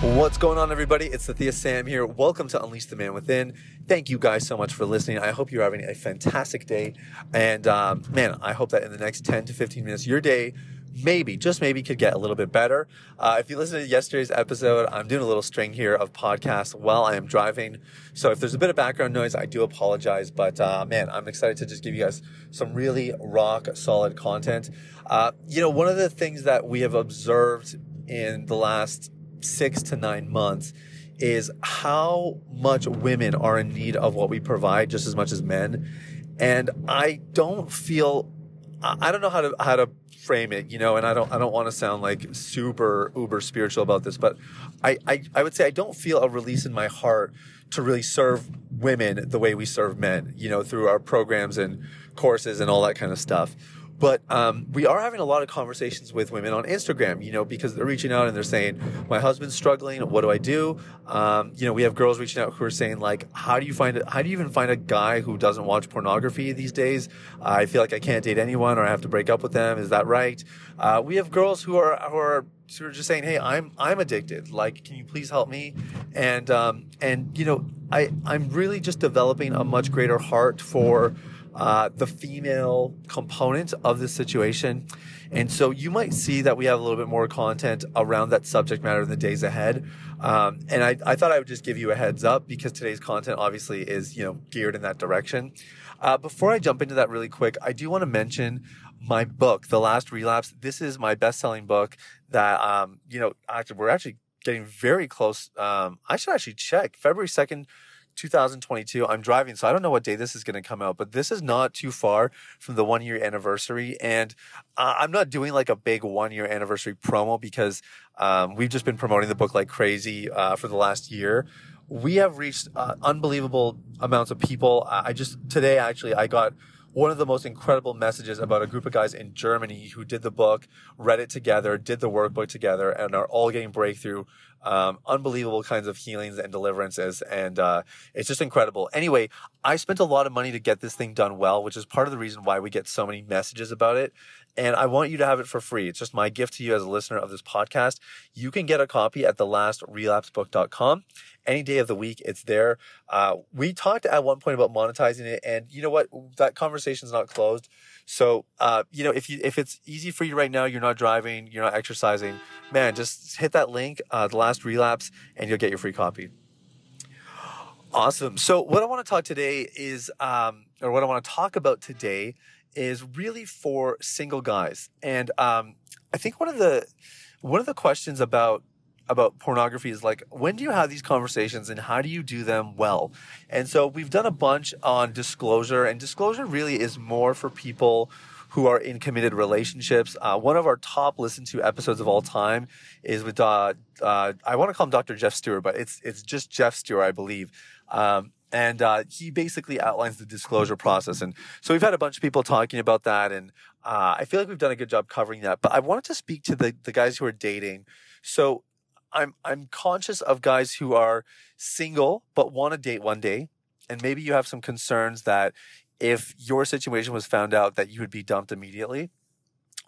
What's going on, everybody? It's Thea Sam here. Welcome to Unleash the Man Within. Thank you guys so much for listening. I hope you're having a fantastic day. And um, man, I hope that in the next 10 to 15 minutes, your day maybe, just maybe, could get a little bit better. Uh, if you listen to yesterday's episode, I'm doing a little string here of podcasts while I am driving. So if there's a bit of background noise, I do apologize. But uh, man, I'm excited to just give you guys some really rock solid content. Uh, you know, one of the things that we have observed in the last six to nine months is how much women are in need of what we provide just as much as men. And I don't feel, I don't know how to, how to frame it, you know, and I don't, I don't want to sound like super uber spiritual about this, but I, I, I would say I don't feel a release in my heart to really serve women the way we serve men, you know, through our programs and courses and all that kind of stuff. But um, we are having a lot of conversations with women on Instagram, you know, because they're reaching out and they're saying, "My husband's struggling. What do I do?" Um, you know, we have girls reaching out who are saying, like, "How do you find it? How do you even find a guy who doesn't watch pornography these days? I feel like I can't date anyone, or I have to break up with them. Is that right?" Uh, we have girls who are who are sort of just saying, "Hey, I'm I'm addicted. Like, can you please help me?" And um, and you know, I I'm really just developing a much greater heart for uh, the female component of this situation. And so you might see that we have a little bit more content around that subject matter in the days ahead. Um, and I, I, thought I would just give you a heads up because today's content obviously is, you know, geared in that direction. Uh, before I jump into that really quick, I do want to mention my book, The Last Relapse. This is my best-selling book that, um, you know, we're actually getting very close. Um, I should actually check February 2nd, 2022. I'm driving, so I don't know what day this is going to come out, but this is not too far from the one year anniversary. And uh, I'm not doing like a big one year anniversary promo because um, we've just been promoting the book like crazy uh, for the last year. We have reached uh, unbelievable amounts of people. I just today actually I got one of the most incredible messages about a group of guys in Germany who did the book, read it together, did the workbook together, and are all getting breakthrough. Um, unbelievable kinds of healings and deliverances. And uh, it's just incredible. Anyway, I spent a lot of money to get this thing done well, which is part of the reason why we get so many messages about it. And I want you to have it for free. It's just my gift to you as a listener of this podcast. You can get a copy at thelastrelapsebook.com any day of the week. It's there. Uh, we talked at one point about monetizing it, and you know what? That conversation's not closed. So, uh, you know, if you if it's easy for you right now, you're not driving, you're not exercising, man, just hit that link, uh, the last relapse, and you'll get your free copy. Awesome. So, what I want to talk today is, um, or what I want to talk about today is really for single guys, and um, I think one of the one of the questions about about pornography is like when do you have these conversations and how do you do them well? And so we've done a bunch on disclosure and disclosure really is more for people who are in committed relationships. Uh, one of our top listened to episodes of all time is with uh, uh, i want to call him dr jeff stewart but it's it's just jeff stewart i believe. Um, and uh, he basically outlines the disclosure process. And so we've had a bunch of people talking about that. And uh, i feel like we've done a good job covering that. But i wanted to speak to the, the guys who are dating. So I'm I'm conscious of guys who are single but want to date one day, and maybe you have some concerns that if your situation was found out that you would be dumped immediately,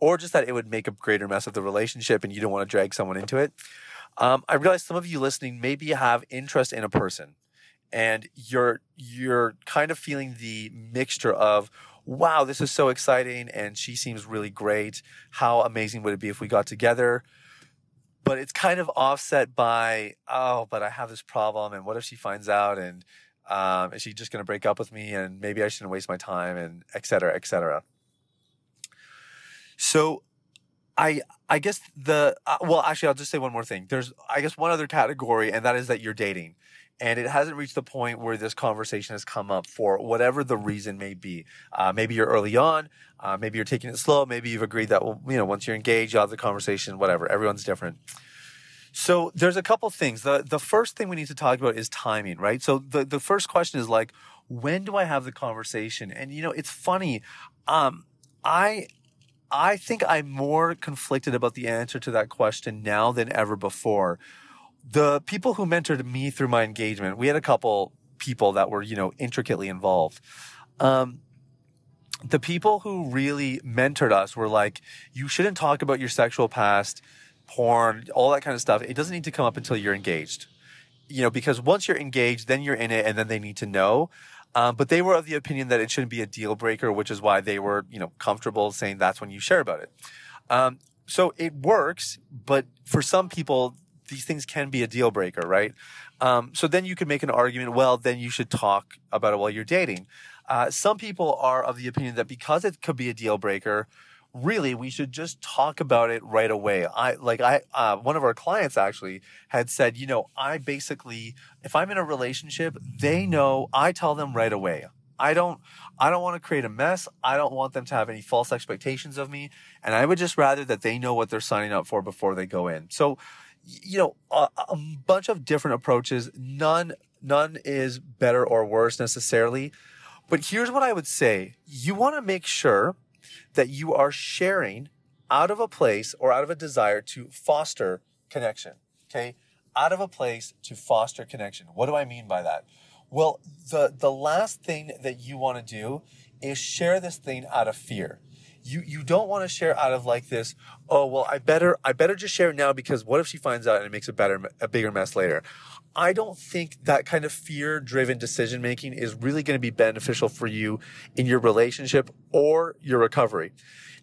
or just that it would make a greater mess of the relationship and you don't want to drag someone into it. Um, I realize some of you listening maybe have interest in a person, and you're you're kind of feeling the mixture of wow, this is so exciting, and she seems really great. How amazing would it be if we got together? but it's kind of offset by oh but i have this problem and what if she finds out and um, is she just going to break up with me and maybe i shouldn't waste my time and et cetera et cetera so i i guess the uh, well actually i'll just say one more thing there's i guess one other category and that is that you're dating and it hasn't reached the point where this conversation has come up for whatever the reason may be. Uh, maybe you're early on, uh, maybe you're taking it slow, maybe you've agreed that well, you know once you're engaged, you have the conversation, whatever. Everyone's different. So there's a couple things. The the first thing we need to talk about is timing, right? So the, the first question is like, when do I have the conversation? And you know, it's funny. Um, I I think I'm more conflicted about the answer to that question now than ever before. The people who mentored me through my engagement, we had a couple people that were, you know, intricately involved. Um, the people who really mentored us were like, you shouldn't talk about your sexual past, porn, all that kind of stuff. It doesn't need to come up until you're engaged. You know, because once you're engaged, then you're in it and then they need to know. Um, but they were of the opinion that it shouldn't be a deal breaker, which is why they were, you know, comfortable saying that's when you share about it. Um, so it works, but for some people, these things can be a deal breaker, right? Um, so then you can make an argument, well, then you should talk about it while you're dating. Uh, some people are of the opinion that because it could be a deal breaker, really we should just talk about it right away. I like I uh, one of our clients actually had said, you know, I basically if I'm in a relationship, they know I tell them right away. I don't I don't want to create a mess. I don't want them to have any false expectations of me, and I would just rather that they know what they're signing up for before they go in. So, you know, a, a bunch of different approaches. None none is better or worse necessarily. But here's what I would say. You want to make sure that you are sharing out of a place or out of a desire to foster connection. Okay. Out of a place to foster connection. What do I mean by that? Well, the, the last thing that you want to do is share this thing out of fear. You, you don't want to share out of like this, oh, well, I better, I better just share now because what if she finds out and it makes a better, a bigger mess later? I don't think that kind of fear driven decision making is really going to be beneficial for you in your relationship or your recovery.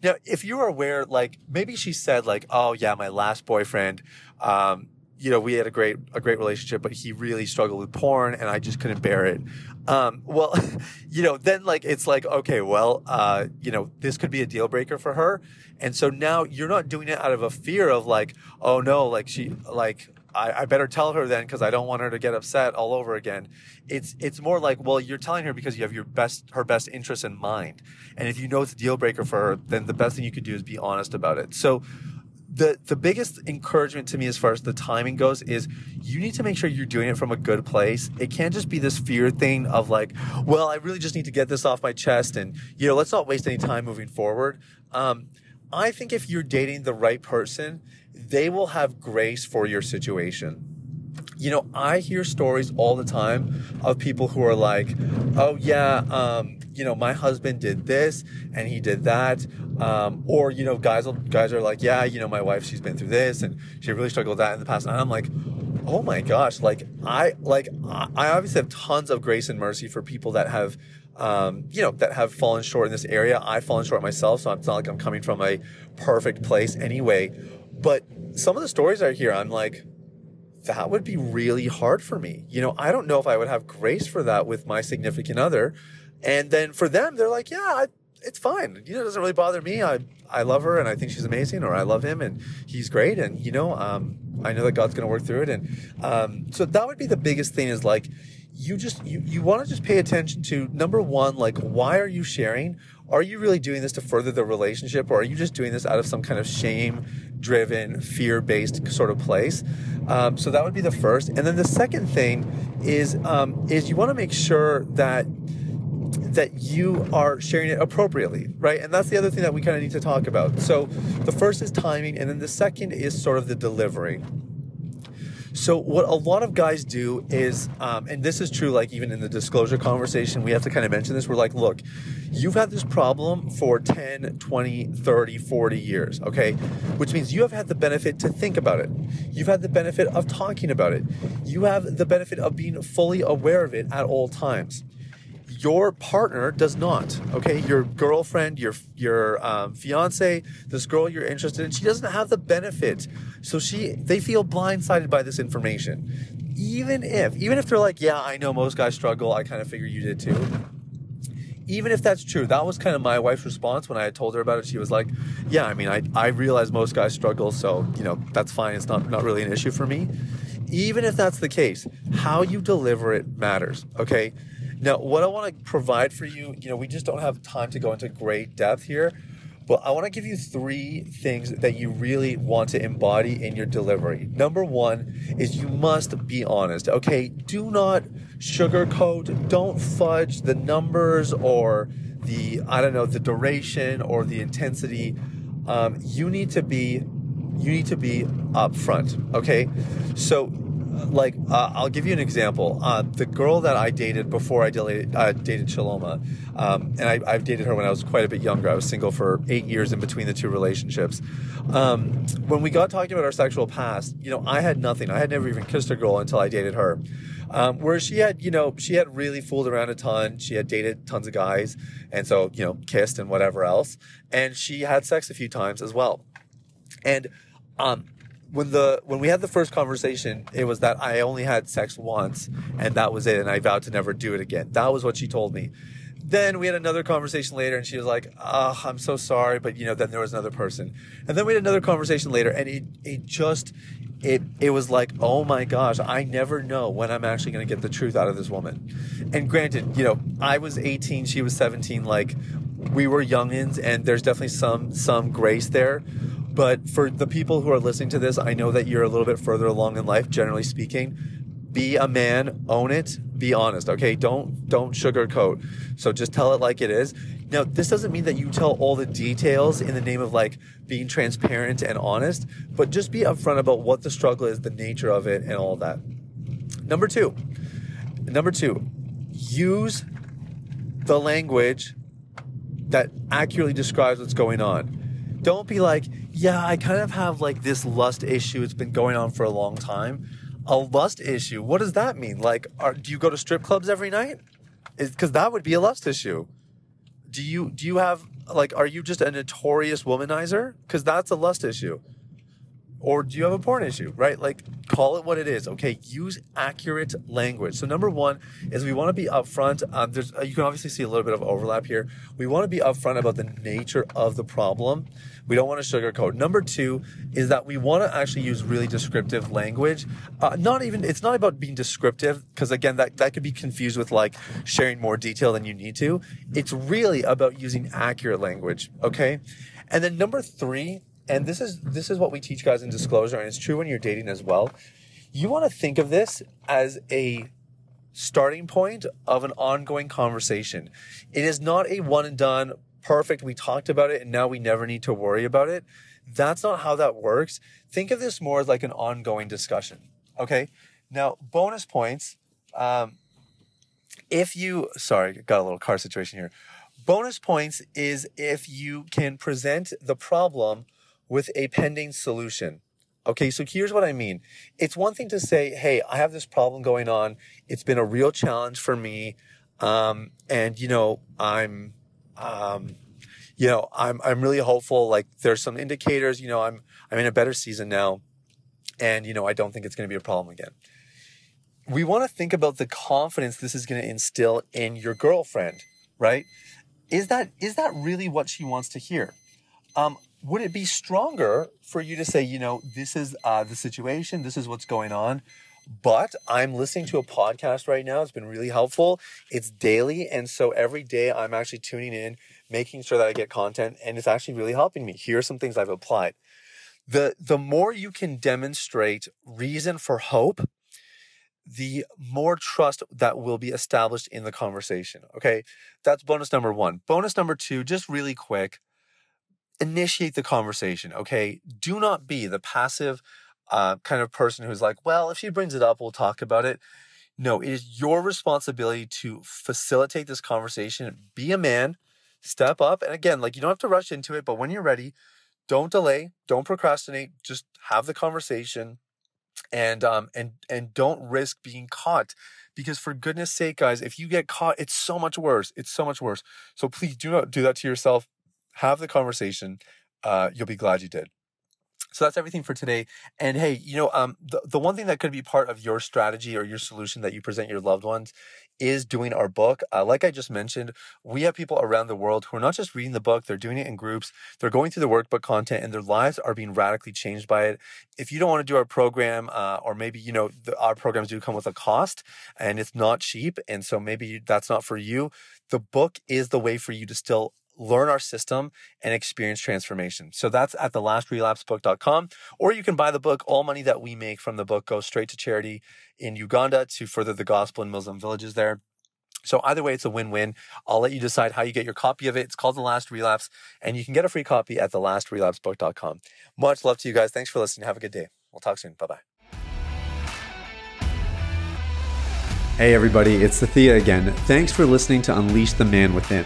Now, if you are aware, like maybe she said like, oh yeah, my last boyfriend, um, you know, we had a great, a great relationship, but he really struggled with porn and I just couldn't bear it. Um, well, you know, then like, it's like, okay, well, uh, you know, this could be a deal breaker for her. And so now you're not doing it out of a fear of like, oh no, like she, like, I, I better tell her then because I don't want her to get upset all over again. It's it's more like, well, you're telling her because you have your best her best interest in mind, and if you know it's a deal breaker for her, then the best thing you could do is be honest about it. So. The, the biggest encouragement to me as far as the timing goes is you need to make sure you're doing it from a good place. It can't just be this fear thing of like, well, I really just need to get this off my chest and, you know, let's not waste any time moving forward. Um, I think if you're dating the right person, they will have grace for your situation. You know, I hear stories all the time of people who are like, oh, yeah, um, you know, my husband did this and he did that. Um, or, you know, guys, guys are like, yeah, you know, my wife, she's been through this and she really struggled with that in the past. And I'm like, oh my gosh, like I, like, I obviously have tons of grace and mercy for people that have, um, you know, that have fallen short in this area. I've fallen short myself, so it's not like I'm coming from a perfect place anyway. But some of the stories I hear, I'm like, that would be really hard for me. You know, I don't know if I would have grace for that with my significant other. And then for them, they're like, yeah, I, it's fine. You know, it doesn't really bother me. I, I love her and I think she's amazing, or I love him and he's great. And, you know, um, I know that God's going to work through it. And um, so that would be the biggest thing is like, you just you, you want to just pay attention to number one like why are you sharing are you really doing this to further the relationship or are you just doing this out of some kind of shame driven fear based sort of place um, so that would be the first and then the second thing is um, is you want to make sure that that you are sharing it appropriately, right? And that's the other thing that we kind of need to talk about. So the first is timing, and then the second is sort of the delivery. So what a lot of guys do is, um, and this is true, like even in the disclosure conversation, we have to kind of mention this. We're like, look, you've had this problem for 10, 20, 30, 40 years, okay? Which means you have had the benefit to think about it. You've had the benefit of talking about it. You have the benefit of being fully aware of it at all times your partner does not. Okay, your girlfriend, your your um, fiance, this girl you're interested in, she doesn't have the benefit. So she they feel blindsided by this information. Even if even if they're like, yeah, I know most guys struggle. I kind of figure you did too. Even if that's true, that was kind of my wife's response when I told her about it. She was like, "Yeah, I mean, I I realize most guys struggle, so you know that's fine. It's not not really an issue for me." Even if that's the case, how you deliver it matters. Okay now, what I want to provide for you, you know, we just don't have time to go into great depth here, but I want to give you three things that you really want to embody in your delivery. Number one is you must be honest. Okay, do not sugarcoat, don't fudge the numbers or the I don't know the duration or the intensity. Um, you need to be you need to be upfront. Okay, so like uh, I'll give you an example. Uh, the girl that I dated before I dated, uh, dated um, and I, have dated her when I was quite a bit younger. I was single for eight years in between the two relationships. Um, when we got talking about our sexual past, you know, I had nothing. I had never even kissed a girl until I dated her. Um, where she had, you know, she had really fooled around a ton. She had dated tons of guys, and so you know, kissed and whatever else. And she had sex a few times as well. And um, when the when we had the first conversation, it was that I only had sex once and that was it, and I vowed to never do it again. That was what she told me. Then we had another conversation later, and she was like, "Oh, I'm so sorry," but you know, then there was another person, and then we had another conversation later, and it it just it it was like, "Oh my gosh, I never know when I'm actually going to get the truth out of this woman." And granted, you know, I was 18, she was 17, like we were youngins, and there's definitely some some grace there but for the people who are listening to this, I know that you're a little bit further along in life, generally speaking. Be a man, own it, be honest, okay? Don't don't sugarcoat. So just tell it like it is. Now, this doesn't mean that you tell all the details in the name of like being transparent and honest, but just be upfront about what the struggle is, the nature of it, and all that. Number two, number two, use the language that accurately describes what's going on. Don't be like, yeah, I kind of have like this lust issue. It's been going on for a long time. A lust issue. What does that mean? Like, are, do you go to strip clubs every night? Because that would be a lust issue. Do you do you have like? Are you just a notorious womanizer? Because that's a lust issue or do you have a porn issue right? Like call it what it is okay? Use accurate language. So number one is we want to be upfront um, there's uh, you can obviously see a little bit of overlap here. We want to be upfront about the nature of the problem. We don't want to sugarcoat. Number two is that we want to actually use really descriptive language. Uh, not even it's not about being descriptive because again that, that could be confused with like sharing more detail than you need to. It's really about using accurate language okay? And then number three and this is this is what we teach guys in disclosure and it's true when you're dating as well. You want to think of this as a starting point of an ongoing conversation. It is not a one and done perfect we talked about it and now we never need to worry about it. That's not how that works. Think of this more as like an ongoing discussion okay? Now bonus points um, if you sorry got a little car situation here. Bonus points is if you can present the problem with a pending solution. Okay, so here's what I mean. It's one thing to say, hey, I have this problem going on. It's been a real challenge for me. Um, and you know, I'm, um, you know, I'm, I'm really hopeful. Like there's some indicators, you know, I'm, I'm in a better season now. And, you know, I don't think it's going to be a problem again. We want to think about the confidence this is going to instill in your girlfriend, right? Is that, is that really what she wants to hear? Um, would it be stronger for you to say, you know, this is uh, the situation, this is what's going on, but I'm listening to a podcast right now. It's been really helpful. It's daily. And so every day I'm actually tuning in, making sure that I get content, and it's actually really helping me. Here are some things I've applied. The, the more you can demonstrate reason for hope, the more trust that will be established in the conversation. Okay. That's bonus number one. Bonus number two, just really quick initiate the conversation. Okay. Do not be the passive uh, kind of person who's like, well, if she brings it up, we'll talk about it. No, it is your responsibility to facilitate this conversation. Be a man, step up. And again, like you don't have to rush into it, but when you're ready, don't delay, don't procrastinate, just have the conversation and um and and don't risk being caught because for goodness sake guys if you get caught it's so much worse it's so much worse so please do not do that to yourself have the conversation. Uh, you'll be glad you did. So that's everything for today. And hey, you know, um, the, the one thing that could be part of your strategy or your solution that you present your loved ones is doing our book. Uh, like I just mentioned, we have people around the world who are not just reading the book, they're doing it in groups, they're going through the workbook content, and their lives are being radically changed by it. If you don't want to do our program, uh, or maybe, you know, the, our programs do come with a cost and it's not cheap, and so maybe that's not for you, the book is the way for you to still learn our system and experience transformation. So that's at thelast.relapsebook.com. Or you can buy the book. All money that we make from the book goes straight to charity in Uganda to further the gospel in Muslim villages there. So either way, it's a win-win. I'll let you decide how you get your copy of it. It's called The Last Relapse, and you can get a free copy at thelast.relapsebook.com. Much love to you guys. Thanks for listening. Have a good day. We'll talk soon. Bye-bye. Hey everybody, it's Sathiya again. Thanks for listening to Unleash the Man Within.